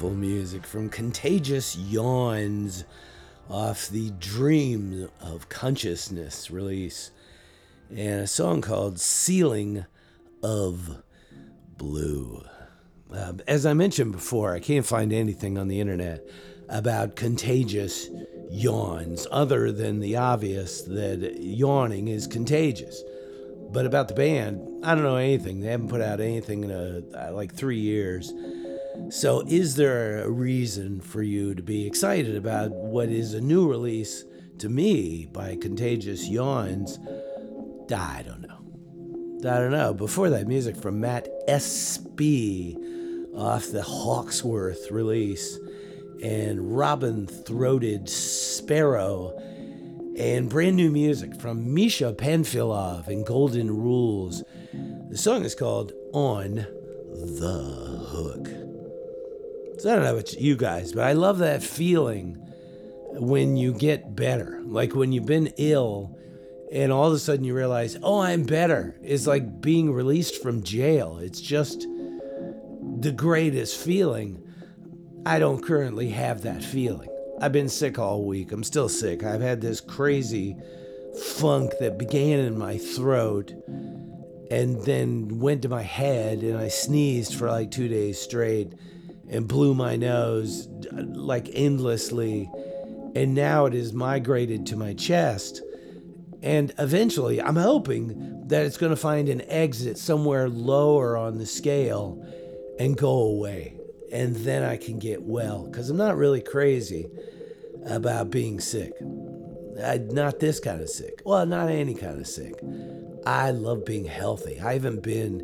Delightful music from Contagious Yawns off the Dream of Consciousness release, and a song called Ceiling of Blue. Uh, as I mentioned before, I can't find anything on the internet about contagious yawns other than the obvious that yawning is contagious. But about the band, I don't know anything. They haven't put out anything in a, like three years. So, is there a reason for you to be excited about what is a new release to me by Contagious Yawns? I don't know. I don't know. Before that, music from Matt Espy off the Hawksworth release and Robin Throated Sparrow and brand new music from Misha Panfilov and Golden Rules. The song is called On the Hook. So I don't know about you guys, but I love that feeling when you get better. Like when you've been ill and all of a sudden you realize, oh, I'm better. It's like being released from jail. It's just the greatest feeling. I don't currently have that feeling. I've been sick all week. I'm still sick. I've had this crazy funk that began in my throat and then went to my head, and I sneezed for like two days straight and blew my nose like endlessly. And now it has migrated to my chest. And eventually, I'm hoping that it's going to find an exit somewhere lower on the scale and go away. And then I can get well. Because I'm not really crazy about being sick. I, not this kind of sick. Well, not any kind of sick. I love being healthy. I haven't been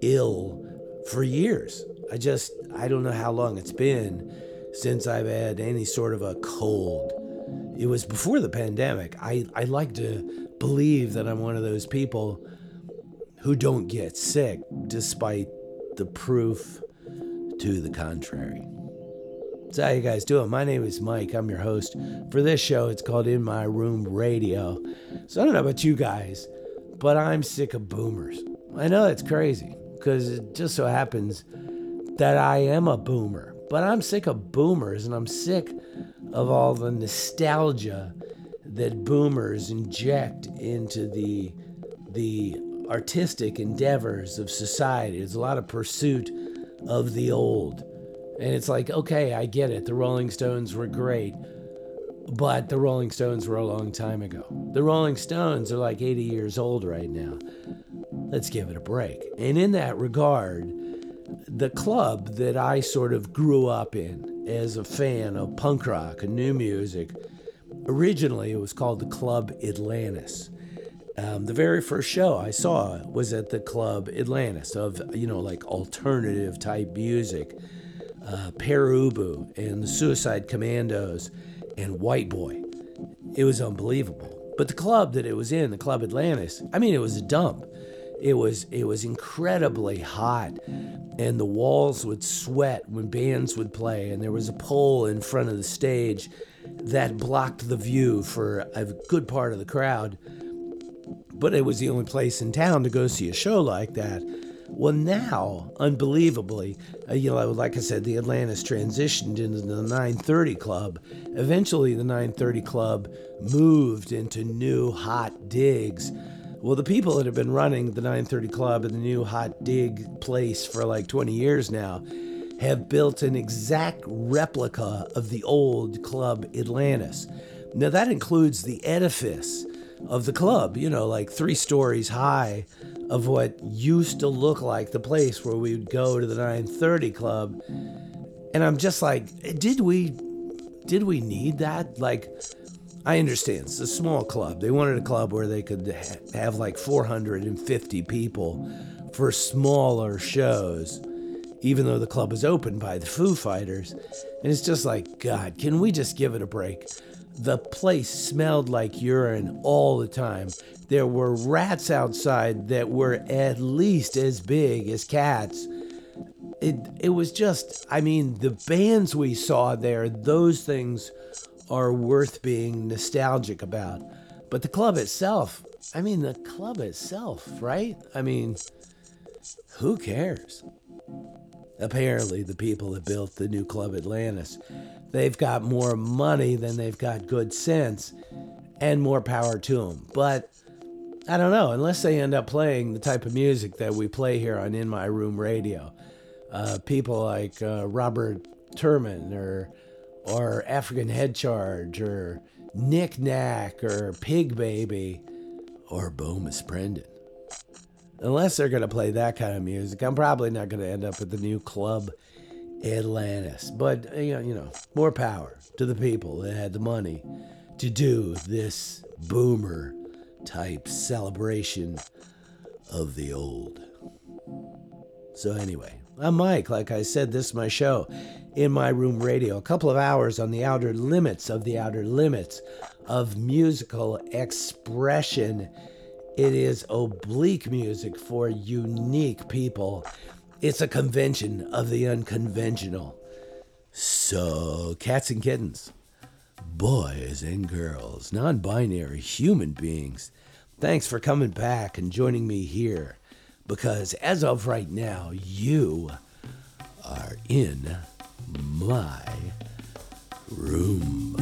ill for years. I just, I don't know how long it's been since I've had any sort of a cold. It was before the pandemic. I, I like to believe that I'm one of those people who don't get sick despite the proof to the contrary. So, how you guys doing? My name is Mike. I'm your host for this show. It's called In My Room Radio. So, I don't know about you guys, but I'm sick of boomers. I know it's crazy because it just so happens that I am a boomer, but I'm sick of boomers and I'm sick of all the nostalgia that boomers inject into the the artistic endeavors of society. There's a lot of pursuit of the old. And it's like, okay, I get it. The Rolling Stones were great. But the Rolling Stones were a long time ago. The Rolling Stones are like 80 years old right now. Let's give it a break. And in that regard, the club that I sort of grew up in as a fan of punk rock and new music, originally it was called the Club Atlantis. Um, the very first show I saw was at the Club Atlantis of, you know, like alternative type music. Uh, Pere Ubu and the Suicide Commandos and White Boy. It was unbelievable. But the club that it was in, the Club Atlantis, I mean, it was a dump. It was it was incredibly hot, and the walls would sweat when bands would play, and there was a pole in front of the stage that blocked the view for a good part of the crowd. But it was the only place in town to go see a show like that. Well, now, unbelievably, uh, you know, like I said, the Atlantis transitioned into the 930 Club. Eventually, the 930 Club moved into new hot digs well, the people that have been running the 930 Club and the new hot dig place for like 20 years now have built an exact replica of the old Club Atlantis. Now, that includes the edifice of the club, you know, like three stories high of what used to look like the place where we would go to the 930 Club. And I'm just like, did we did we need that? Like I understand. It's a small club. They wanted a club where they could ha- have like 450 people for smaller shows, even though the club was opened by the Foo Fighters. And it's just like, God, can we just give it a break? The place smelled like urine all the time. There were rats outside that were at least as big as cats. It, it was just, I mean, the bands we saw there, those things are worth being nostalgic about. But the club itself, I mean, the club itself, right? I mean, who cares? Apparently, the people that built the new Club Atlantis, they've got more money than they've got good sense, and more power to them. But I don't know, unless they end up playing the type of music that we play here on In My Room Radio. Uh, people like uh, Robert Turman or or African Head Charge or NikNak or pigbaby or Bomis Prendin. Unless they're going to play that kind of music, I'm probably not going to end up at the new club Atlantis. But, uh, you know, more power to the people that had the money to do this boomer type celebration of the old. So, anyway, I'm Mike. Like I said, this is my show in my room radio. A couple of hours on the outer limits of the outer limits of musical expression. It is oblique music for unique people. It's a convention of the unconventional. So, cats and kittens, boys and girls, non binary human beings, thanks for coming back and joining me here. Because as of right now, you are in my Roomba.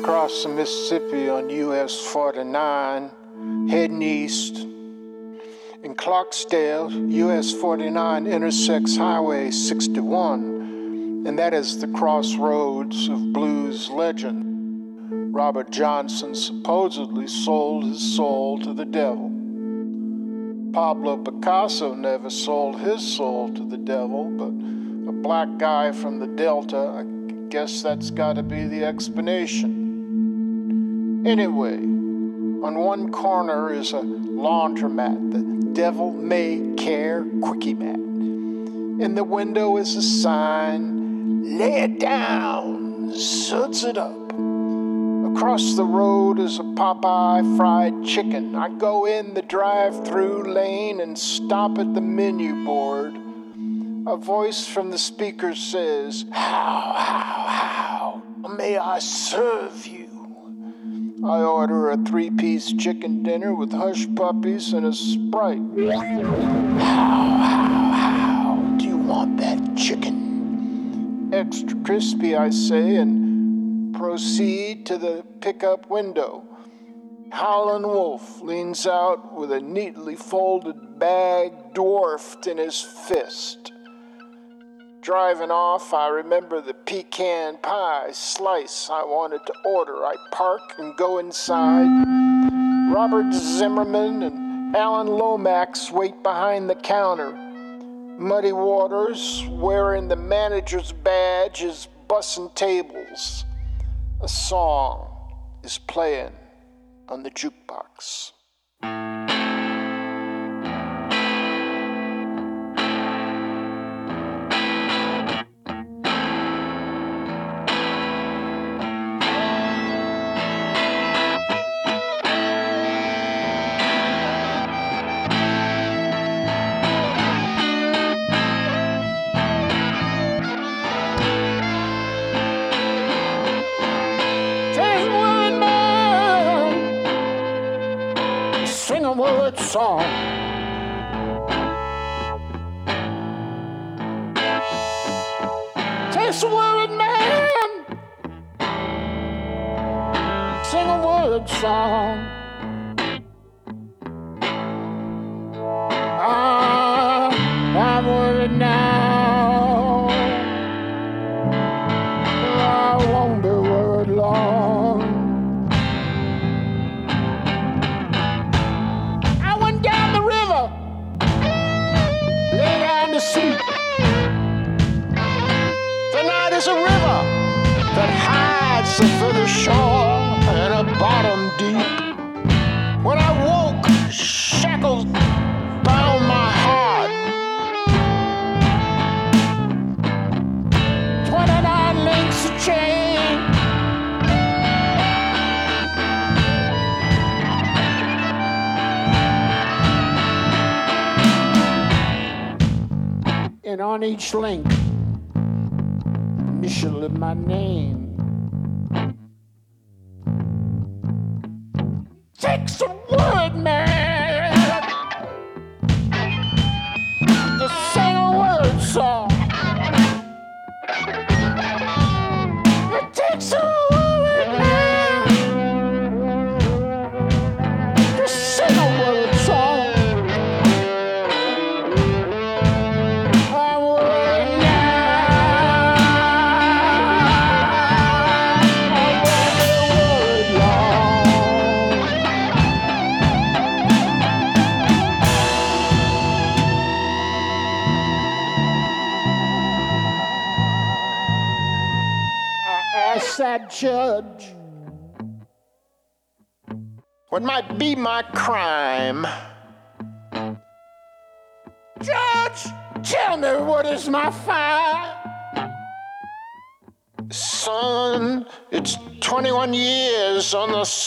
Across the Mississippi on US 49, heading east. In Clarksdale, US 49 intersects Highway 61, and that is the crossroads of blues legend. Robert Johnson supposedly sold his soul to the devil. Pablo Picasso never sold his soul to the devil, but a black guy from the Delta, I guess that's got to be the explanation. Anyway, on one corner is a laundromat, the Devil May Care Quickie Mat. In the window is a sign, lay it down, suds it up. Across the road is a Popeye fried chicken. I go in the drive through lane and stop at the menu board. A voice from the speaker says, How, how, how may I serve you? I order a three piece chicken dinner with hush puppies and a sprite. How, how, how do you want that chicken? Extra crispy, I say, and proceed to the pickup window. Howlin' Wolf leans out with a neatly folded bag dwarfed in his fist. Driving off, I remember the pecan pie slice I wanted to order. I park and go inside. Robert Zimmerman and Alan Lomax wait behind the counter. Muddy Waters, wearing the manager's badge, is bussing tables. A song is playing on the jukebox. Song. Each link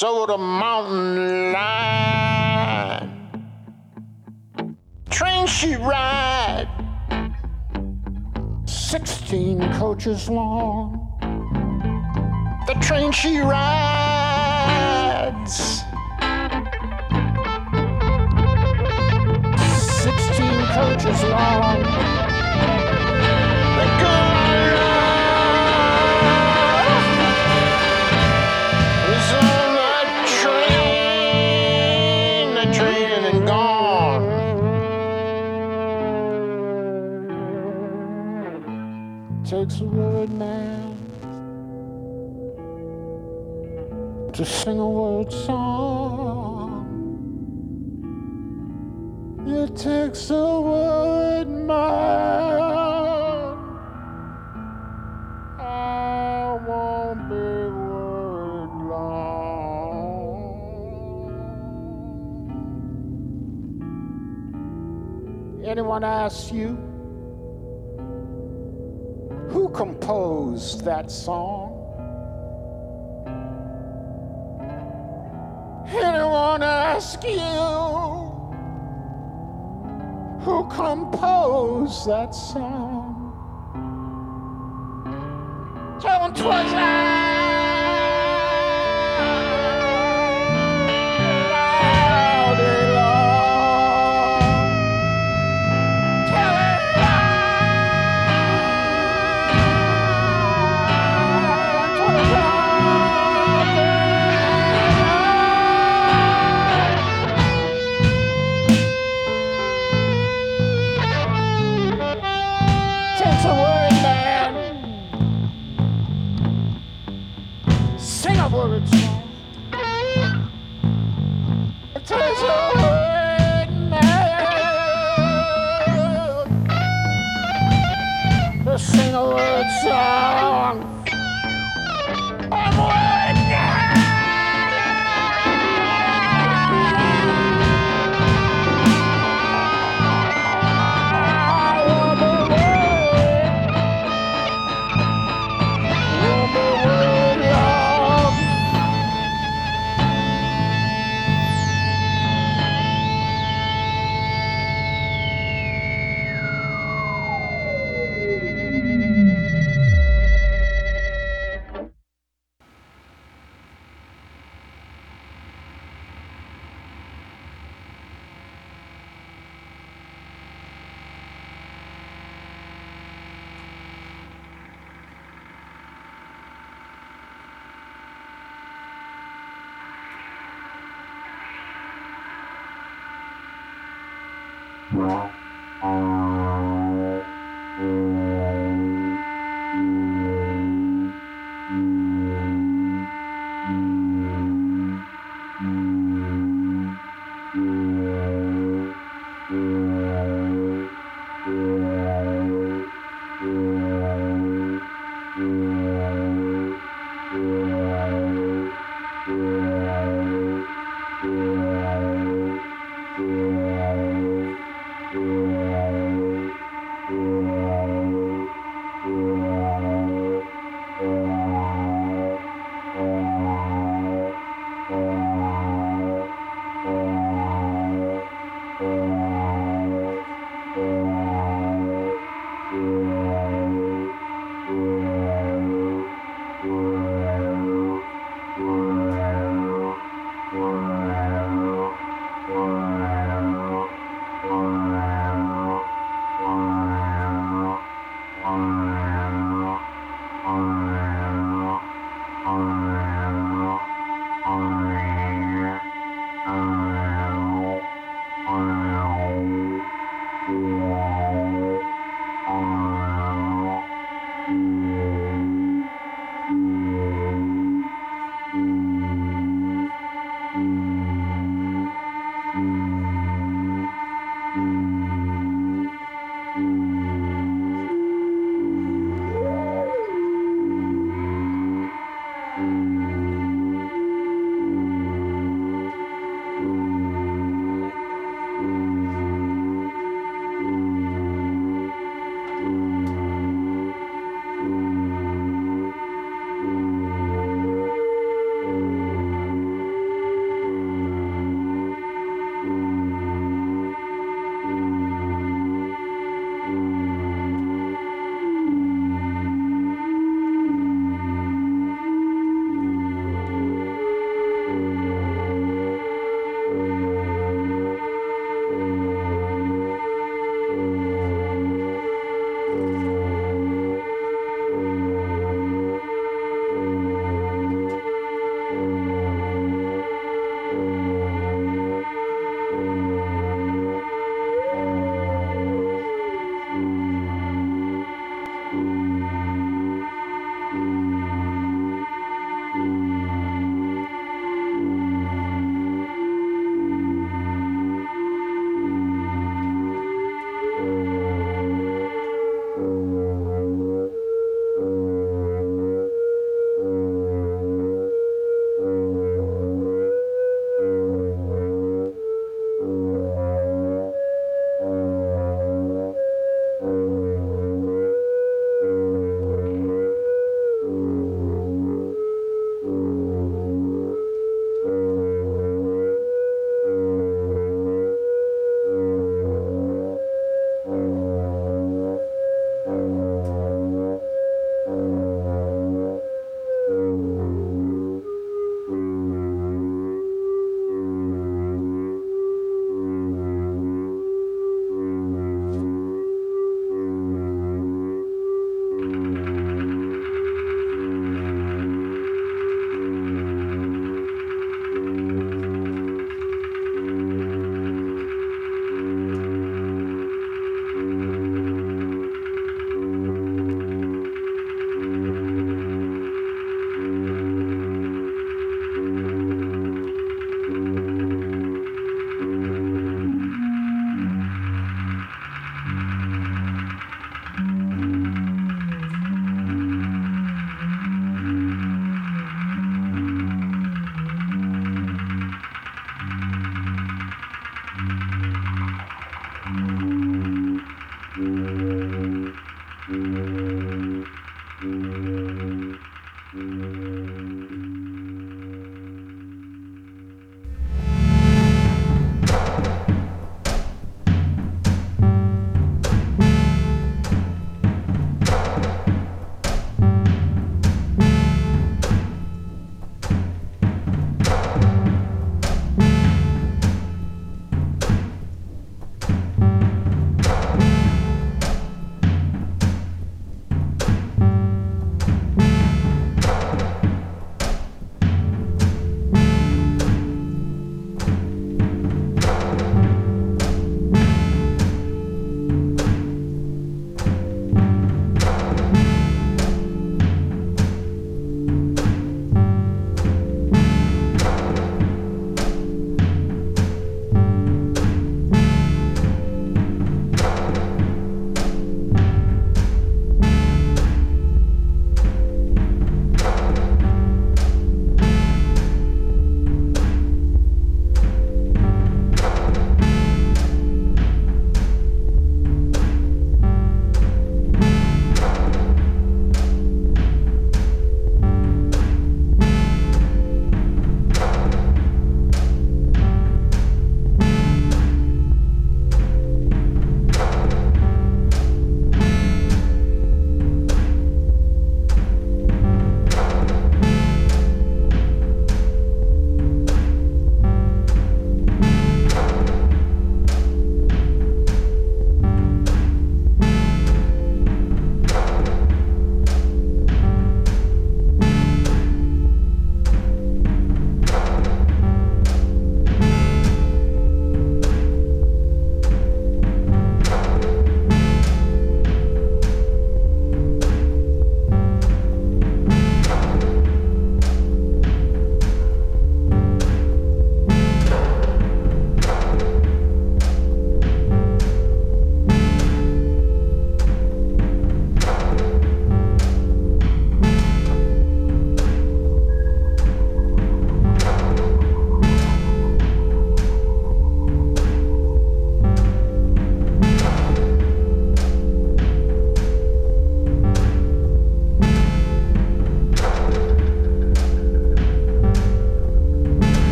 Soda Mountain line. Train she ride, 16 coaches long. The train she rides. 16 coaches long. six word man to sing a word song. It takes a word man. I won't be word long. Anyone ask you? Who composed that song? Anyone ask you who composed that song? Tell them twas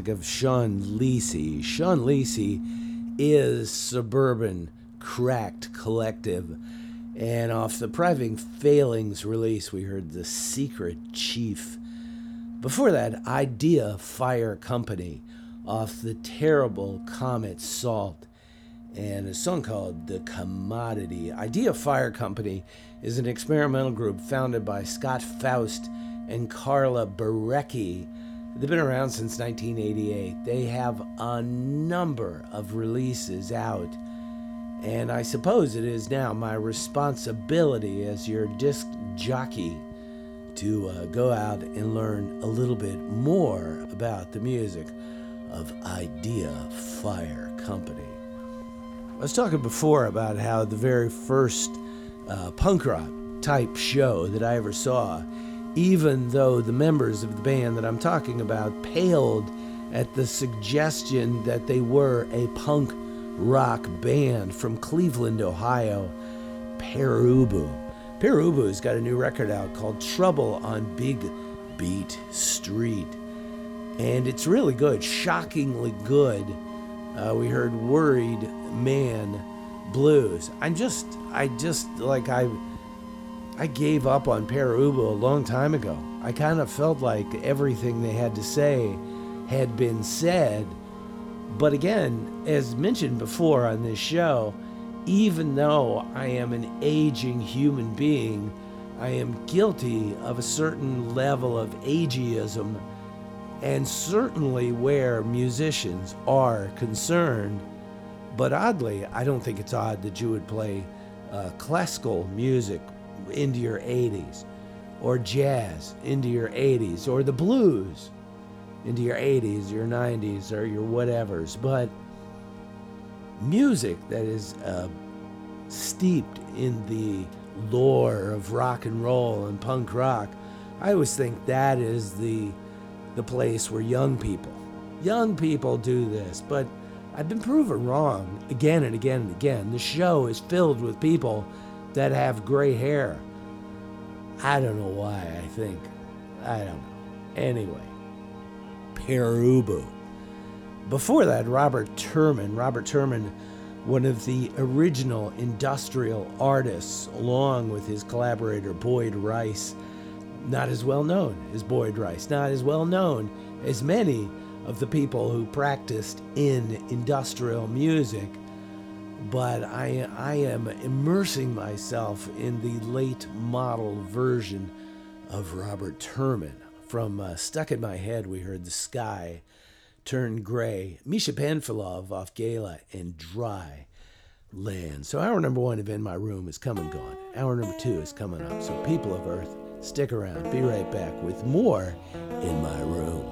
music of Sean Lisi. Sean Lisi is Suburban Cracked Collective. And off the Private Failings release, we heard The Secret Chief. Before that, Idea Fire Company off the terrible Comet Salt and a song called The Commodity. Idea Fire Company is an experimental group founded by Scott Foust and Karla Borecky. They've been around since 1988. They have a number of releases out, and I suppose it is now my responsibility as your disc jockey to uh, go out and learn a little bit more about the music of Idea Fire Company. I was talking before about how the very first uh, punk rock type show that I ever saw, even though the members of the band that I'm talking about paled at the suggestion that they were a punk rock band from Cleveland, Ohio, Pere Ubu. Pere Ubu's got a new record out called Trouble on Big Beat Street. And it's really good, shockingly good. Uh, we heard Worried Man Blues. I'm just, I just, like, I, I gave up on Pere a long time ago. I kind of felt like everything they had to say had been said. But again, as mentioned before on this show, even though I am an aging human being, I am guilty of a certain level of ageism and certainly where musicians are concerned. But oddly, I don't think it's odd that you would play uh, classical music into your 80s, or jazz into your 80s, or the blues into your 80s, your 90s, or your whatevers. But music that is uh, steeped in the lore of rock and roll and punk rock, I always think that is the the place where young people, young people do this, but I've been proven wrong again and again and again. The show is filled with people that have gray hair. I don't know why, I think. I don't know. Anyway, Pere Ubu. Before that, Robert Turman. Robert Turman, one of the original industrial artists, along with his collaborator Boyd Rice not as well known as Boyd Rice, not as well known as many of the people who practiced in industrial music. But I, I am immersing myself in the late model version of Robert Turman. From uh, Stuck in My Head, we heard The Sky Turn Gray, Misha Panfilov off Gala, and Dry Land. So, hour number one of In My Room is come and gone. Hour number two is coming up. So, people of Earth, Stick around. Be right back with more in my room.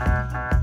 ครับ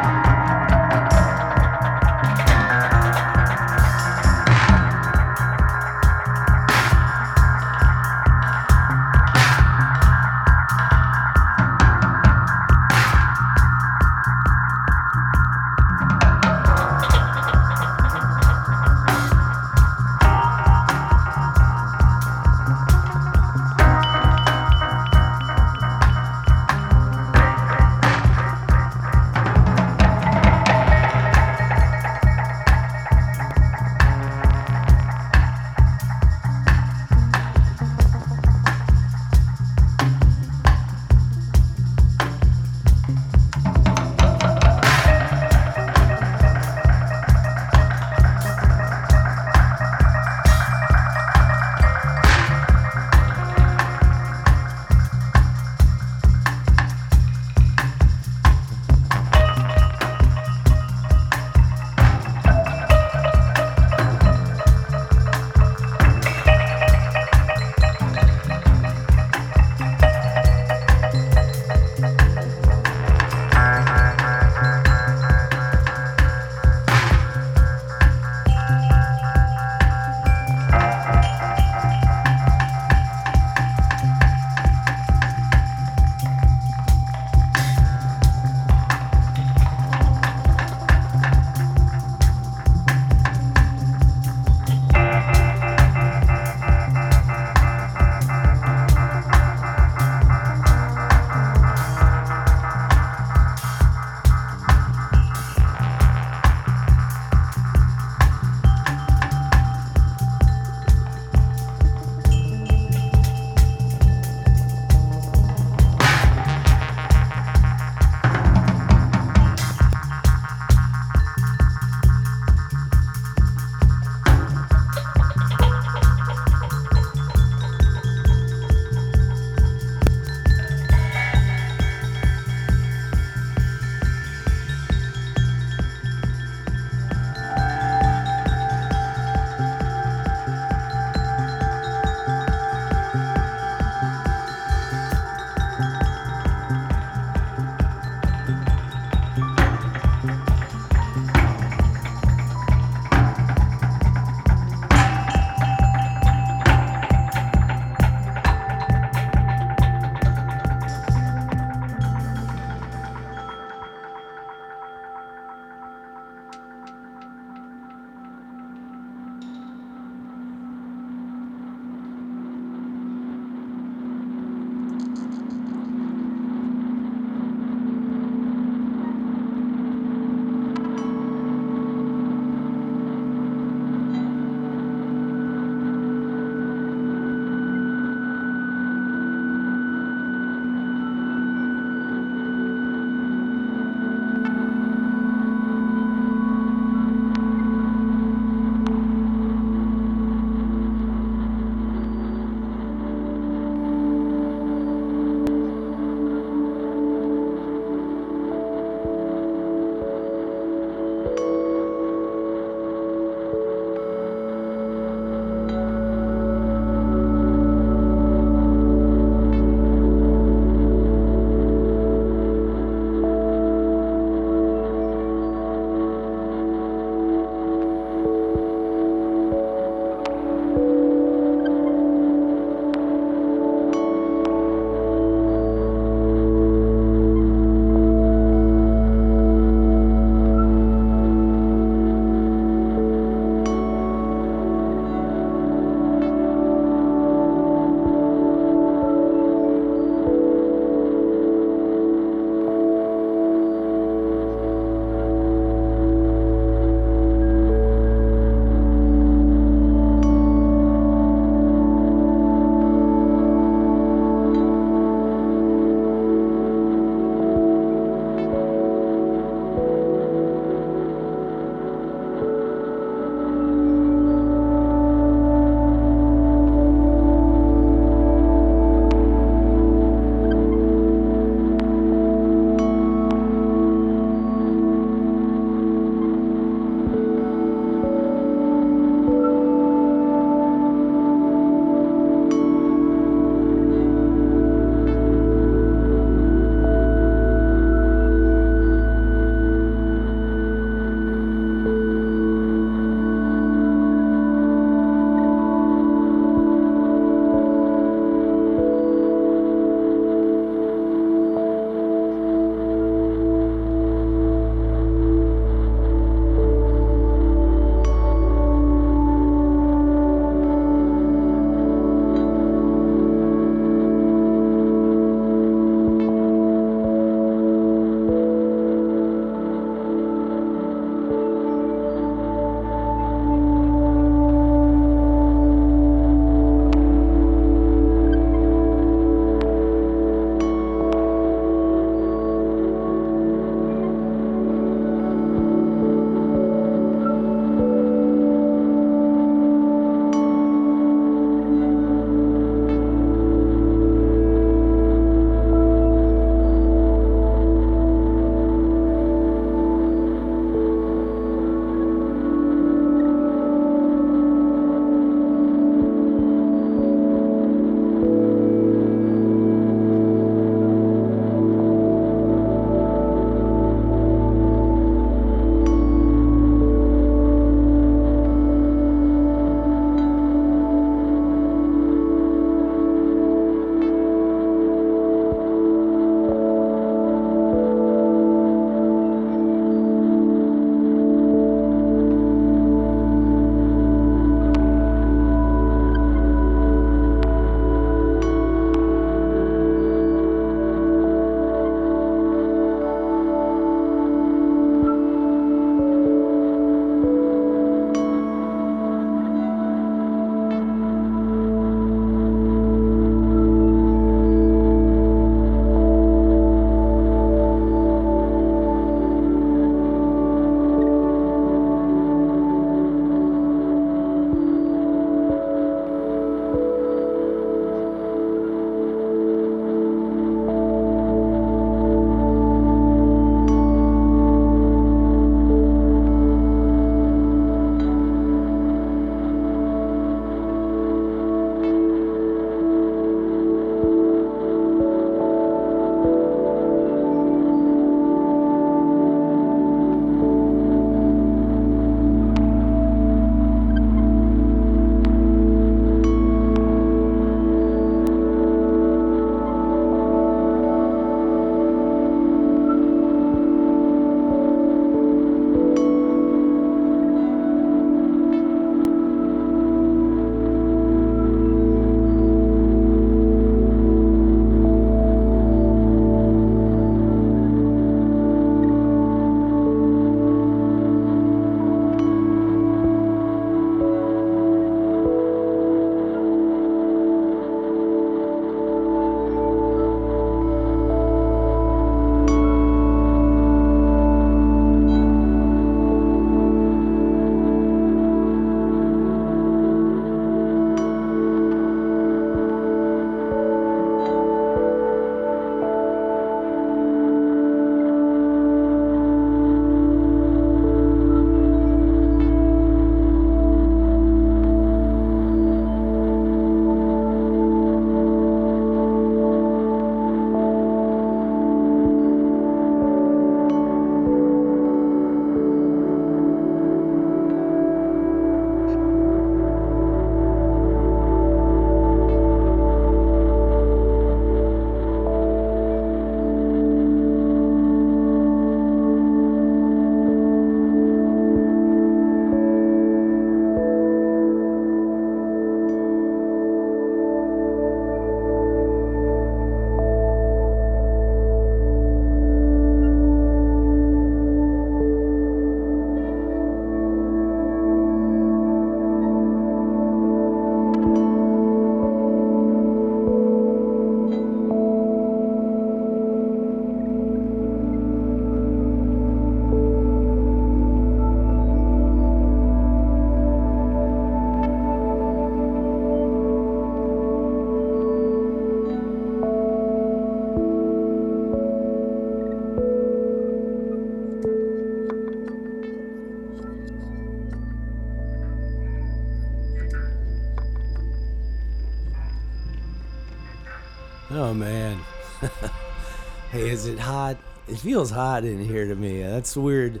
It feels hot in here to me. That's weird.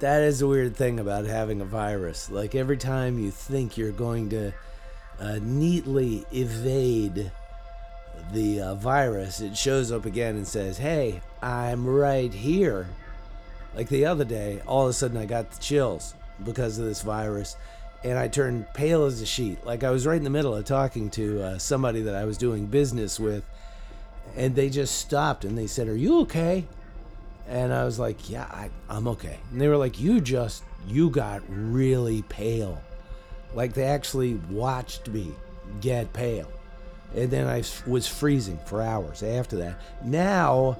That is a weird thing about having a virus. Like every time you think you're going to uh, neatly evade the uh, virus, it shows up again and says, Hey, I'm right here. Like the other day, all of a sudden I got the chills because of this virus and I turned pale as a sheet. Like I was right in the middle of talking to uh, somebody that I was doing business with, and they just stopped and they said, Are you okay? And I was like, Yeah, I, I'm okay. And they were like, You just, you got really pale. Like they actually watched me get pale. And then I was freezing for hours after that. Now,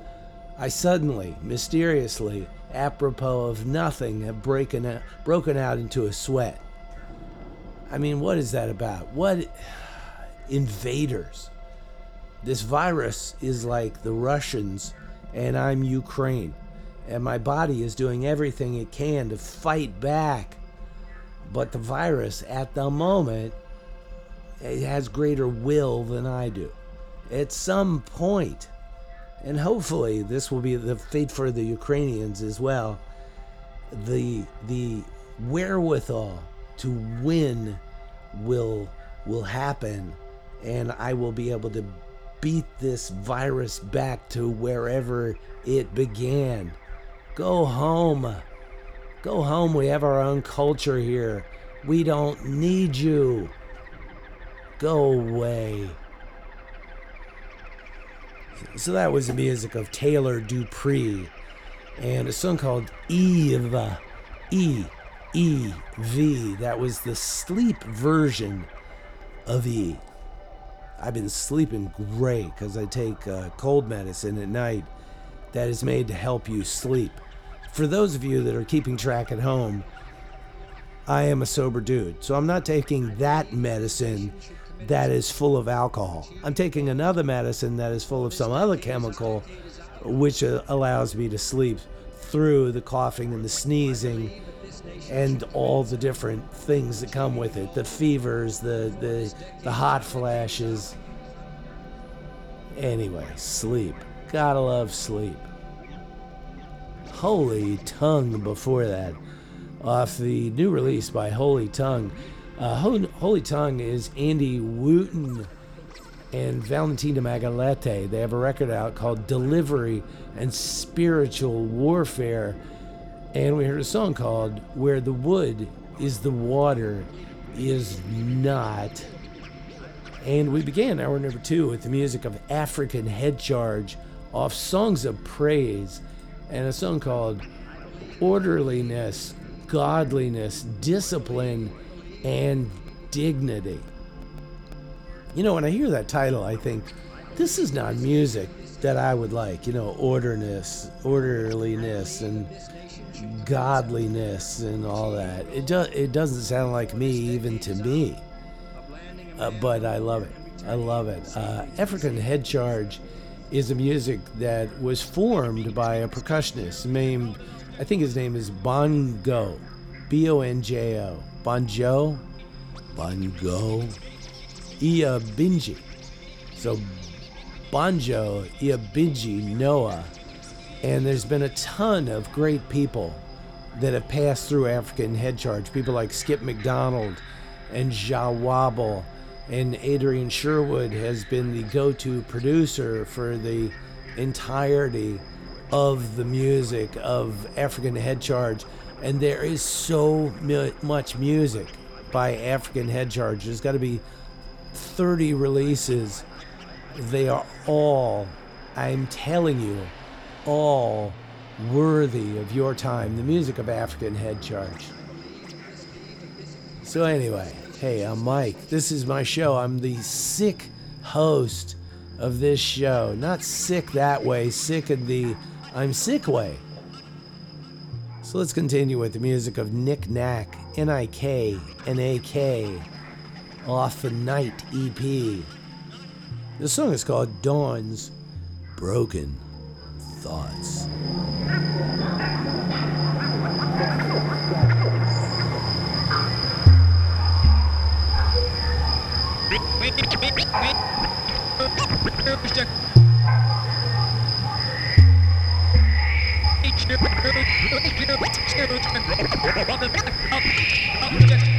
I suddenly, mysteriously, apropos of nothing, have broken out, broken out into a sweat. I mean, what is that about? What invaders? This virus is like the Russians, and I'm Ukraine. And my body is doing everything it can to fight back. But the virus, at the moment, it has greater will than I do. At some point, and hopefully this will be the fate for the Ukrainians as well, the the wherewithal to win will will happen and I will be able to beat this virus back to wherever it began. Go home. Go home. We have our own culture here. We don't need you. Go away. So that was the music of Taylor Dupree and a song called Eev. E E V. That was the sleep version of E. I've been sleeping great because I take uh, cold medicine at night that is made to help you sleep. For those of you that are keeping track at home, I am a sober dude, so I'm not taking that medicine that is full of alcohol. I'm taking another medicine that is full of some other chemical, which uh, allows me to sleep through the coughing and the sneezing and all the different things that come with it. The fevers the the the hot flashes. Anyway sleep. Gotta love sleep holy tongue before that off the new release by holy tongue. Uh, holy, tongue is andy Wootton and valentina Magaletti they have a record out called Deliverance and spiritual warfare. And we heard a song called Where the Wood is the Water is Not. And we began hour number two with the music of African Head Charge off Songs of Praise and a song called Orderliness, Godliness, Discipline, and Dignity. You know, when I hear that title, I think this is not music that I would like, you know, orderness, orderliness, and godliness and all that. It does. It doesn't sound like me, even to me. Uh, but I love it. I love it. Uh, African Head Charge is a music that was formed by a percussionist named, I think his name is Bongo, B-O-N-J-O, Bonjo, Bongo, Iyabinghi. So Bonjo Iyabinghi Noah and there's been a ton of great people that have passed through African Head Charge. People like Skip McDonald and Jah Wobble. And Adrian Sherwood has been the go to producer for the entirety of the music of African Head Charge. And there is so much music by African Head Charge. There's got to be 30 releases. They are all, I'm telling you, all worthy of your time, the music of African Head Charge. So, anyway, hey, I'm Mike. This is my show. I'm the sick host of this show. Not sick that way, sick in the I'm sick way. So, let's continue with the music of NikNak, N I K N A K, off the Night EP. The song is called Dawn's Broken thoughts. Run the back up, up, up, up,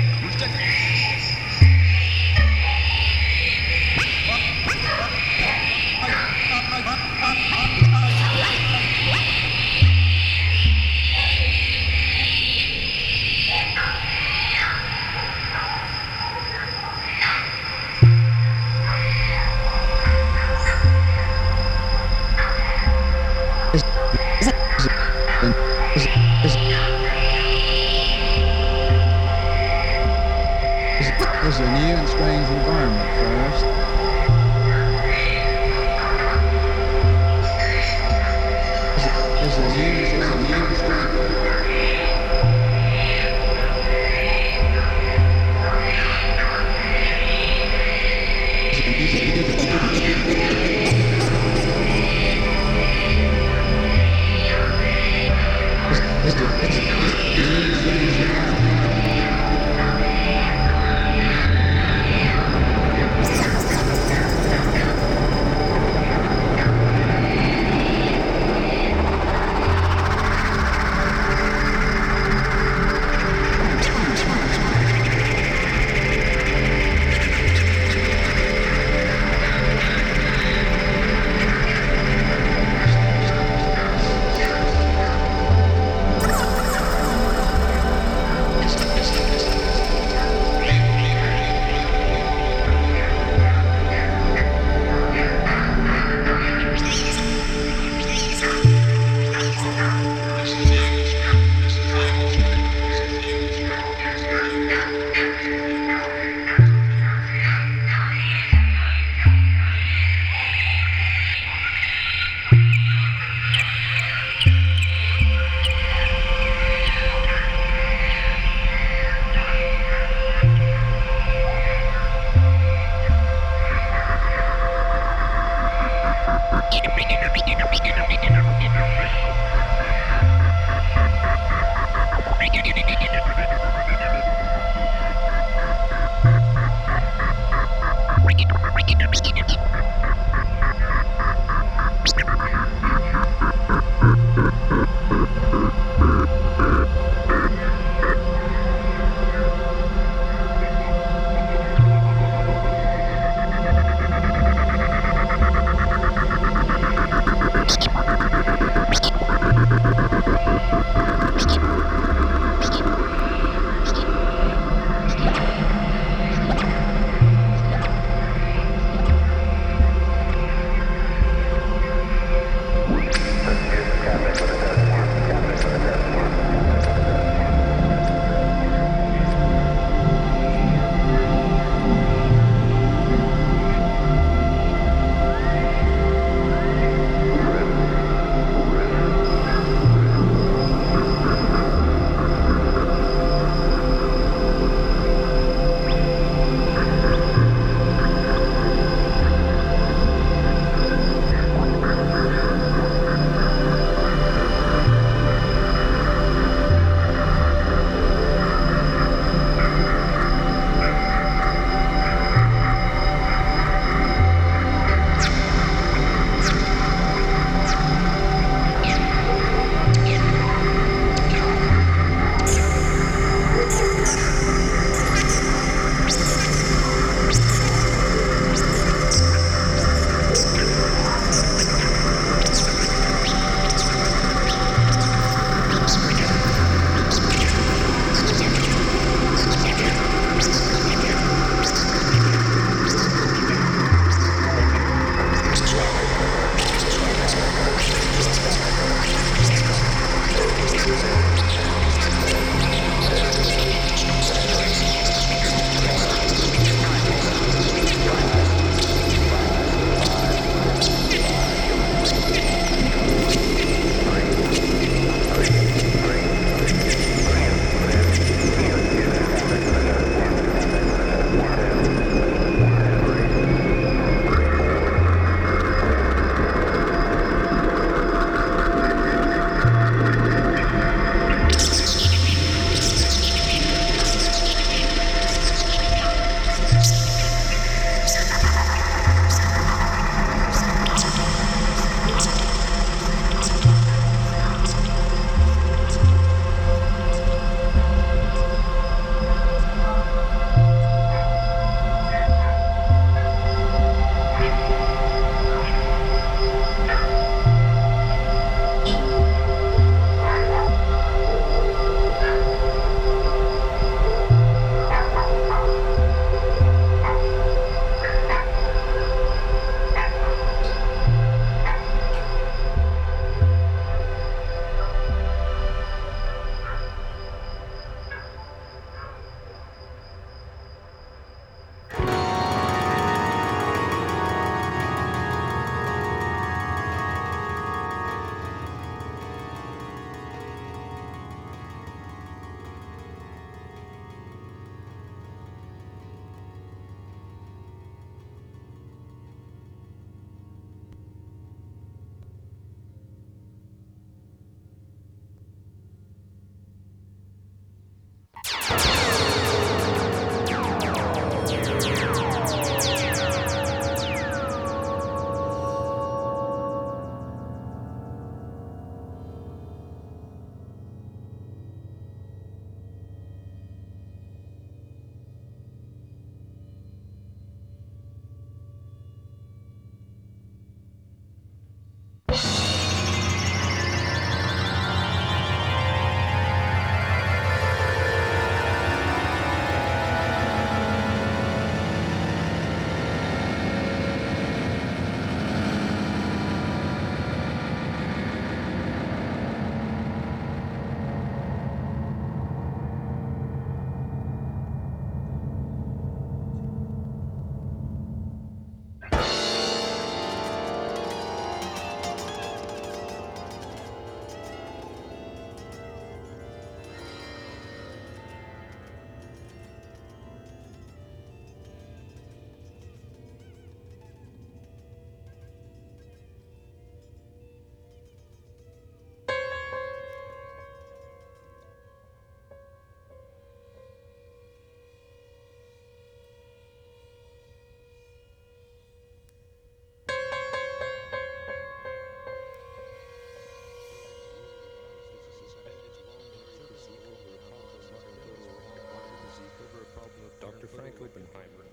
Oppenheimer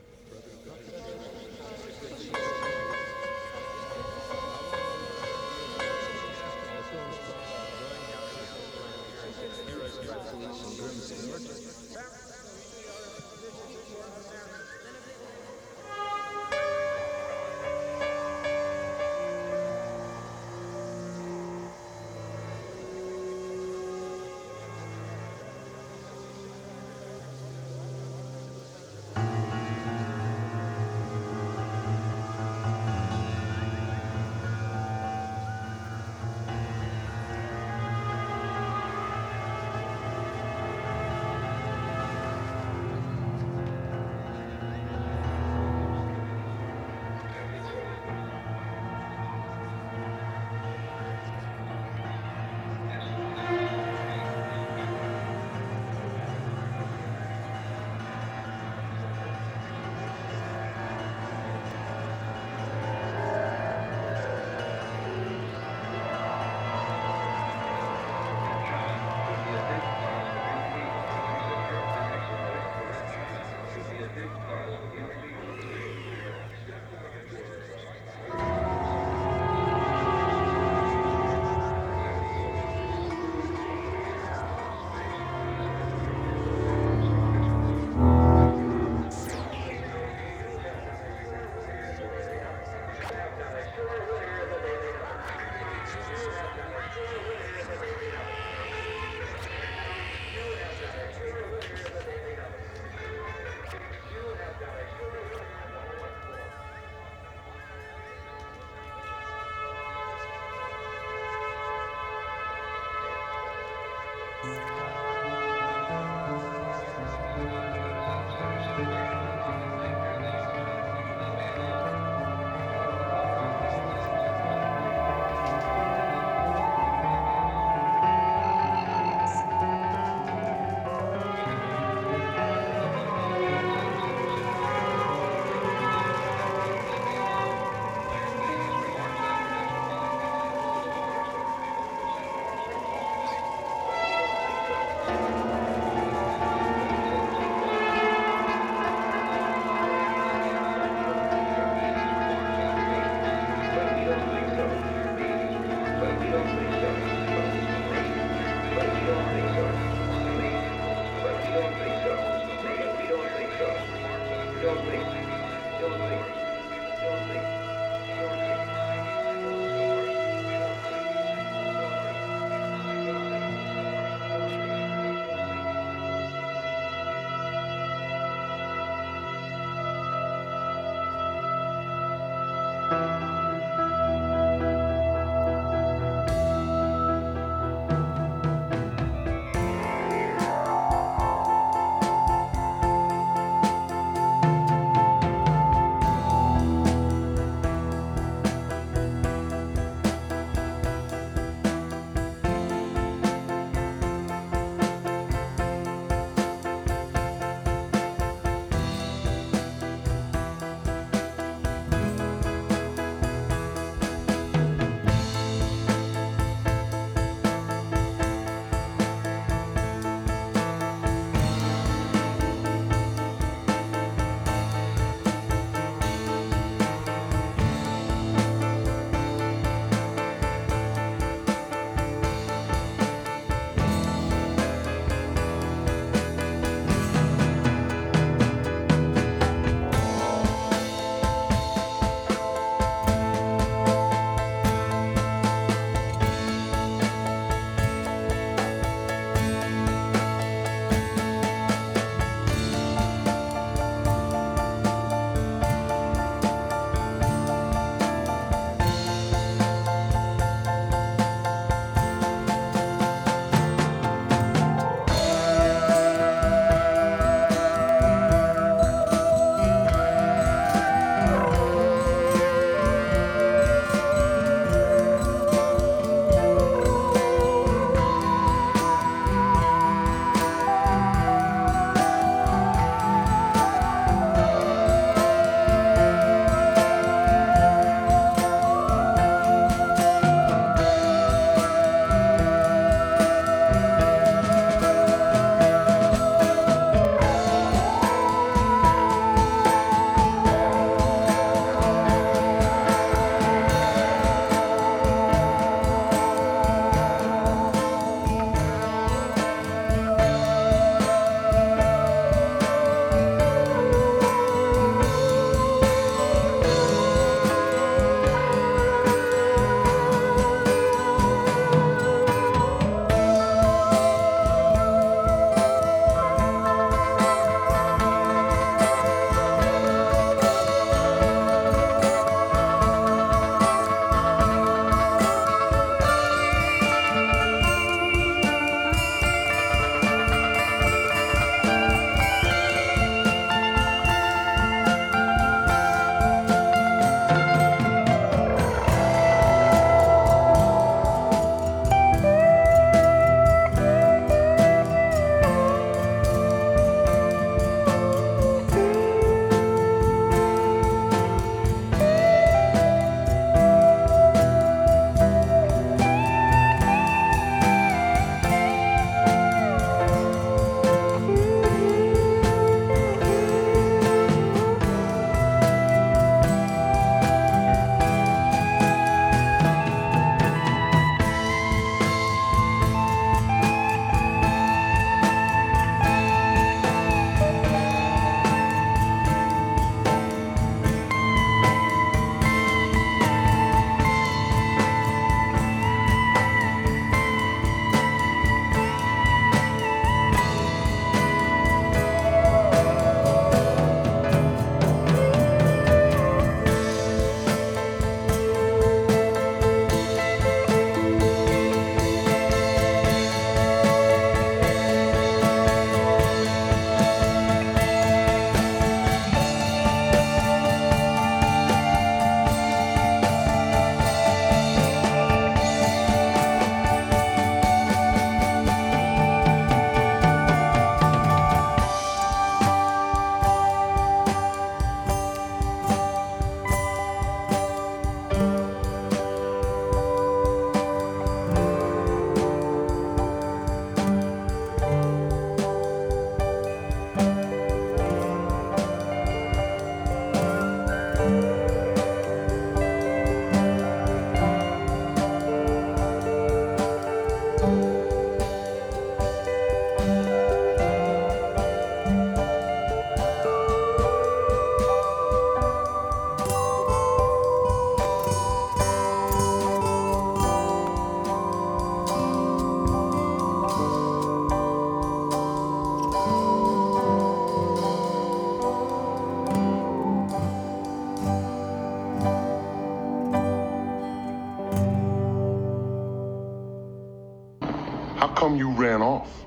come you ran off?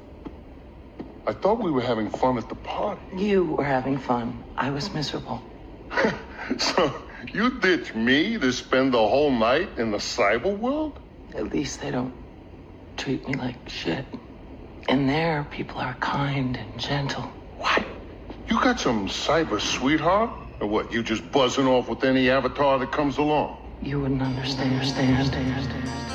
I thought we were having fun at the party. You were having fun. I was miserable. so you ditch me to spend the whole night in the cyber world? At least they don't treat me like shit. In there, people are kind and gentle. What? You got some cyber sweetheart? Or what, you just buzzing off with any avatar that comes along? You wouldn't understand. understand, understand, understand.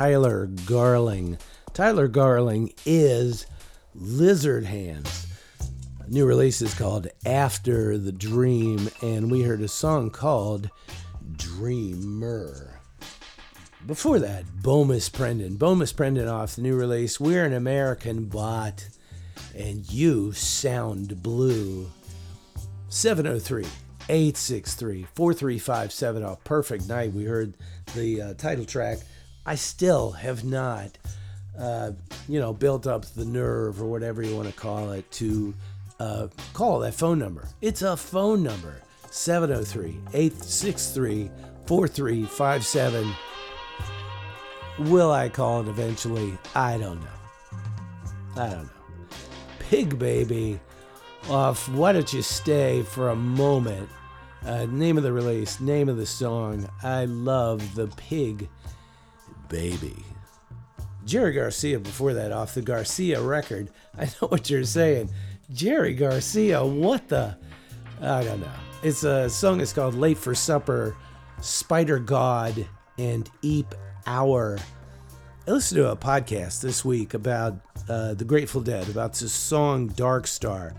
Tyler Garling. Tyler Garling is Lizard Hands. New release is called After the Dream, and we heard a song called Dreamer. Before that, Bomis Prendin. Bomis Prendin off the new release, We're an American Bot, and U-Sound Blue. 703 863 4357 off Perfect Night. We heard the uh, title track. I still have not, uh, you know, built up the nerve or whatever you want to call it to uh, call that phone number. It's a phone number 703 863 4357. Will I call it eventually? I don't know. I don't know. pigbaby off Why Don't You Stay for a Moment. Uh, name of the release, name of the song. I love the Pig Baby. Jerry Garcia before that off the Garcia record. I know what you're saying. Jerry Garcia, what the? I don't know. It's a song is called Later for Supper, Spidergawd, and Eep Hour. I listened to a podcast this week about uh, the Grateful Dead, about the song Dark Star.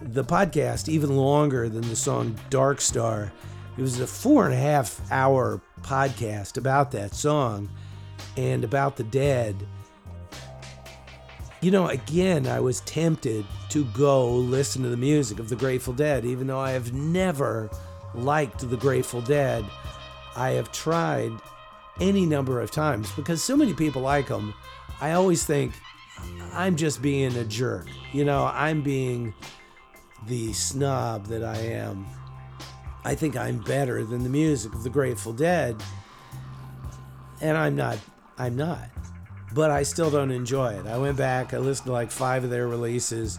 The podcast, even longer than the song Dark Star, it was a four and a half hour podcast about that song and about the dead. You know, again, I was tempted to go listen to the music of the Grateful Dead, even though I have never liked the Grateful Dead. I have tried any number of times because so many people like them. I always think I'm just being a jerk. You know, I'm being the snob that I am. I think I'm better than the music of the Grateful Dead. And I'm not. I'm not. But I still don't enjoy it. I went back, I listened to like five of their releases,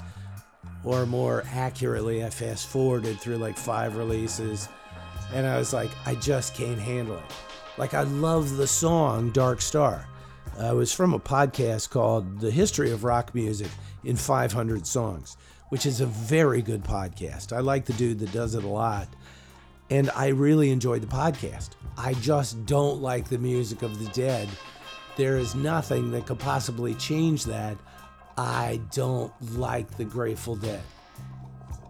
or more accurately, I fast forwarded through like five releases, and I was like, I just can't handle it. Like, I love the song Dark Star. Uh, it was from a podcast called The History of Rock Music in 500 Songs, which is a very good podcast. I like the dude that does it a lot. And I really enjoyed the podcast. I just don't like the music of the dead. There is nothing that could possibly change that. I don't like the Grateful Dead.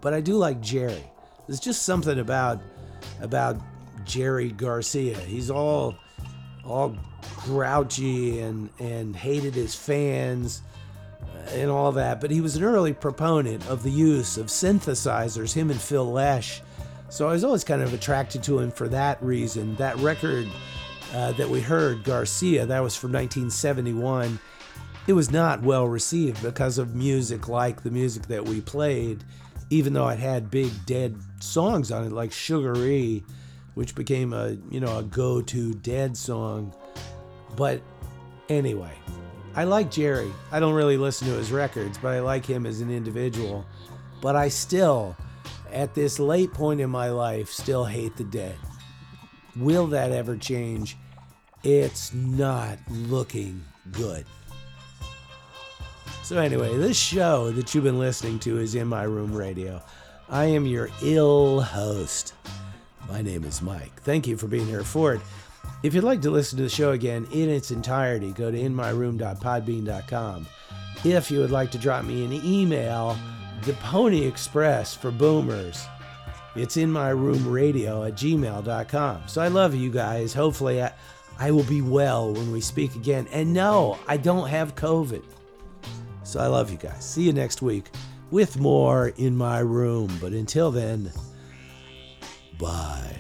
But I do like Jerry. There's just something about about Jerry Garcia. He's all all grouchy and and hated his fans and all that, but he was an early proponent of the use of synthesizers, him and Phil Lesh. So I was always kind of attracted to him for that reason. That record uh, that we heard, Garcia, that was from 1971. It was not well received because of music like the music that we played, even though it had big dead songs on it like Sugaree, which became a you know a go-to dead song. But anyway, I like Jerry. I don't really listen to his records, but I like him as an individual. But I still, at this late point in my life, still hate the dead. Will that ever change? It's not looking good. So, anyway, this show that you've been listening to is In My Room Radio. I am your ill host. My name is Mike. Thank you for being here for it. If you'd like to listen to the show again in its entirety, go to inmyroom.podbean.com. If you would like to drop me an email, the Pony Express for Boomers, it's in my room radio at gmail.com. So I love you guys. Hopefully, I, I will be well when we speak again. And no, I don't have COVID. So I love you guys. See you next week with more in my room. But until then, bye.